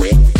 wing.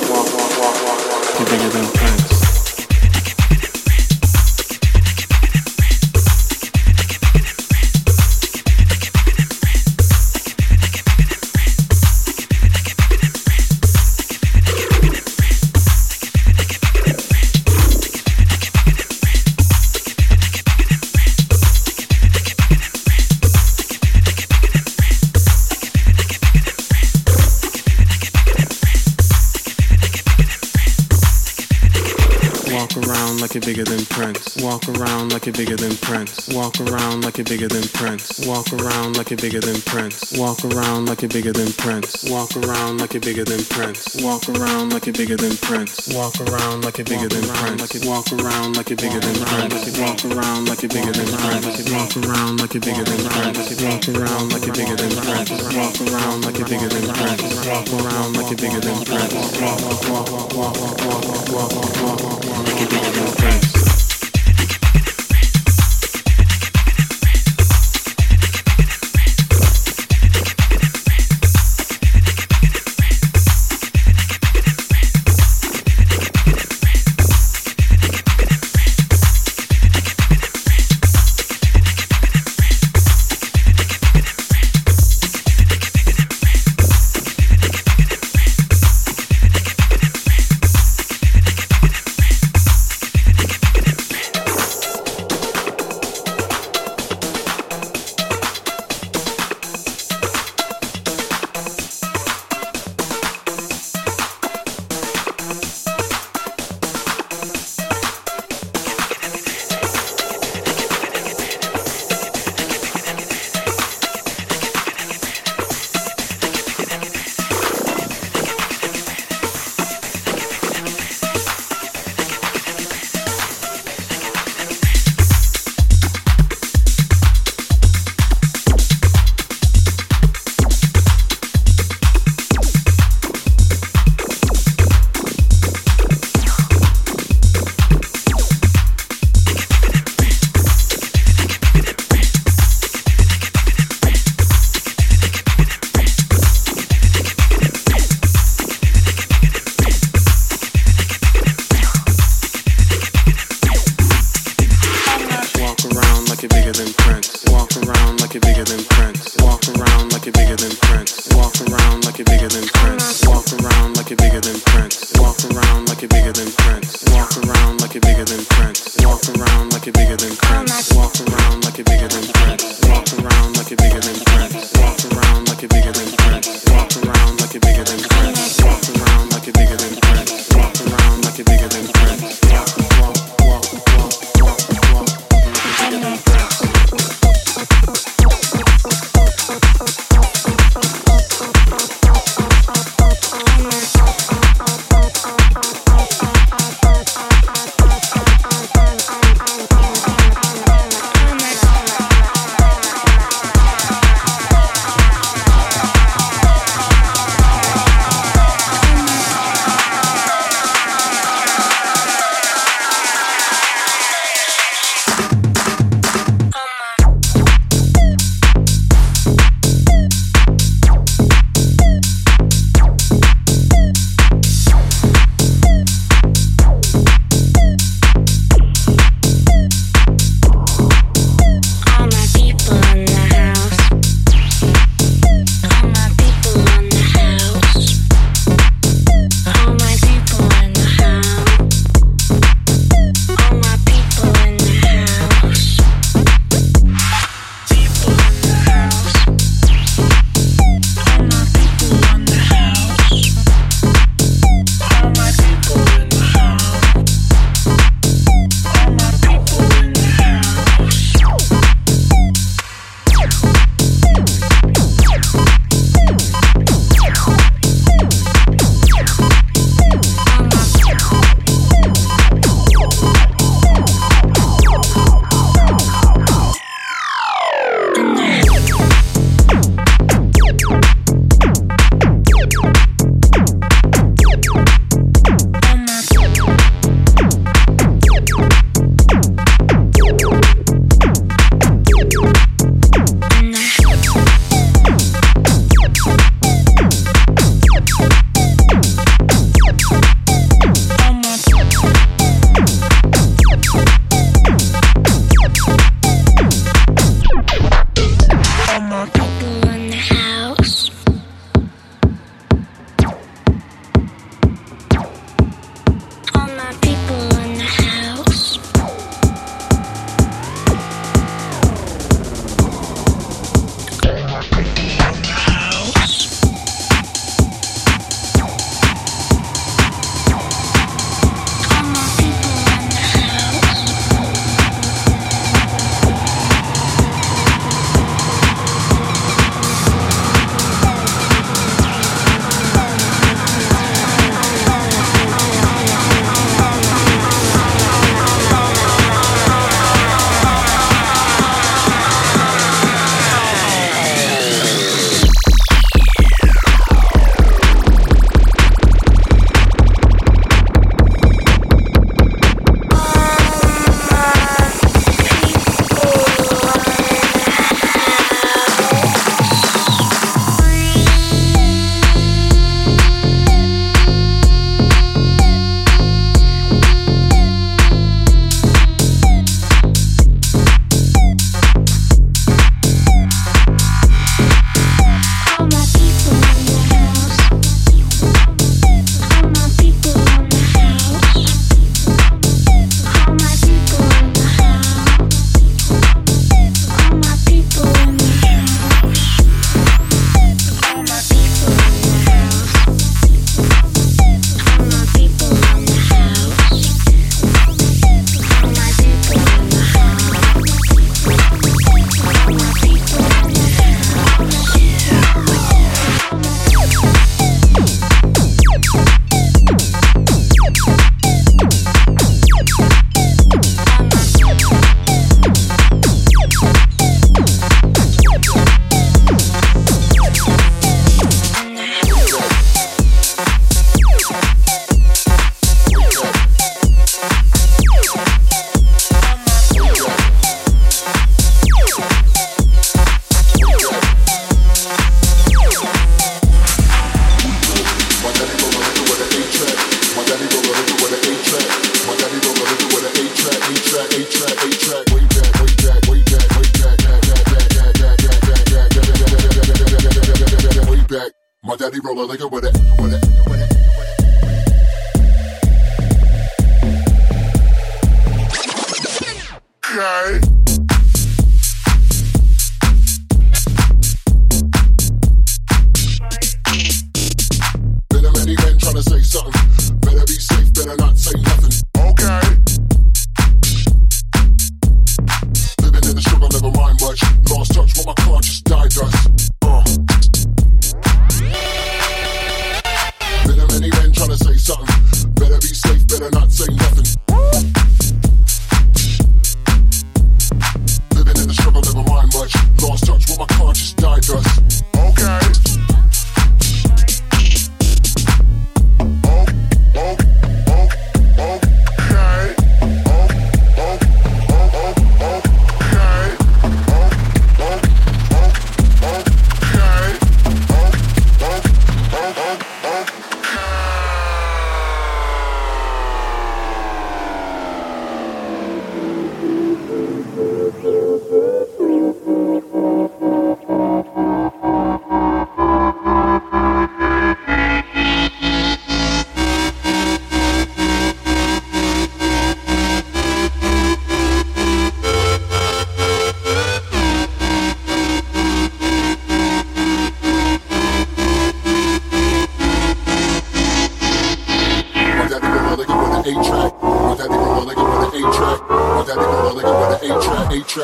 Living than trance. Like you're bigger than Prince. Walk around like you're bigger than Prince. Walk around like you're bigger than Prince. Walk around like you're bigger than Prince. Walk around like you're bigger than Prince. Walk around like you're bigger than Prince. Walk around like you're bigger than Prince. Walk around like you're bigger than Prince. Walk around like you're bigger than Prince. Walk around like you're bigger than Prince. Walk around like you're bigger than Prince. walk around like walk walk walk walk walk walk walk like you're bigger than Prince.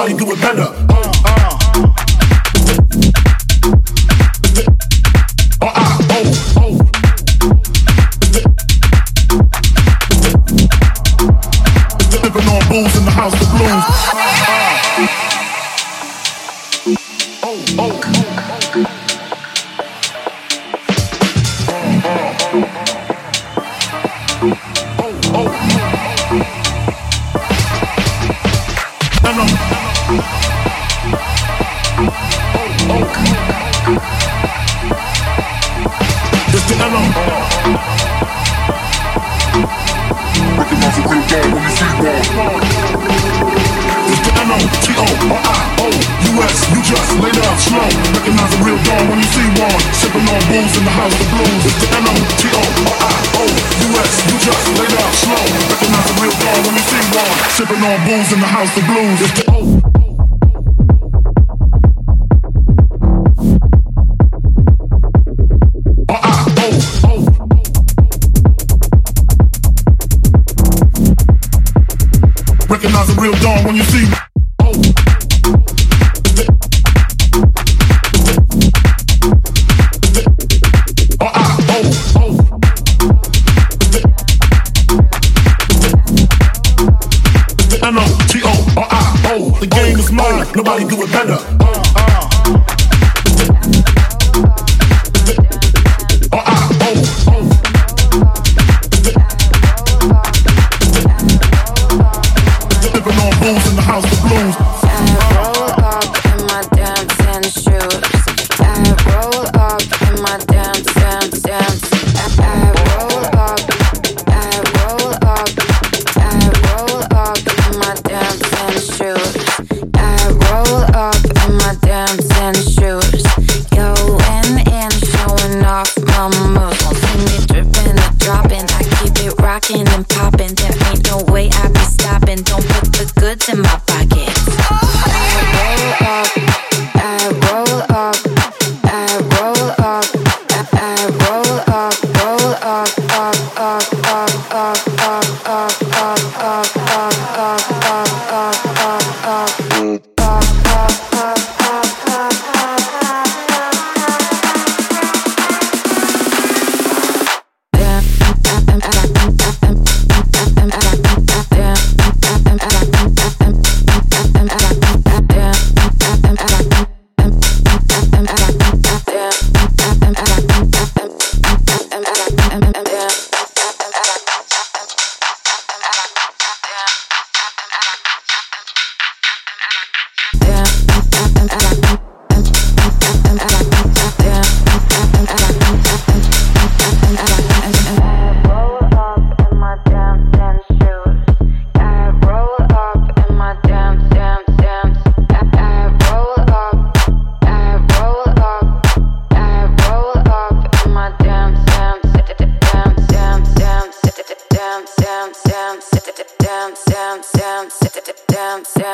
Nobody do it better. The game is mine, nobody do it better.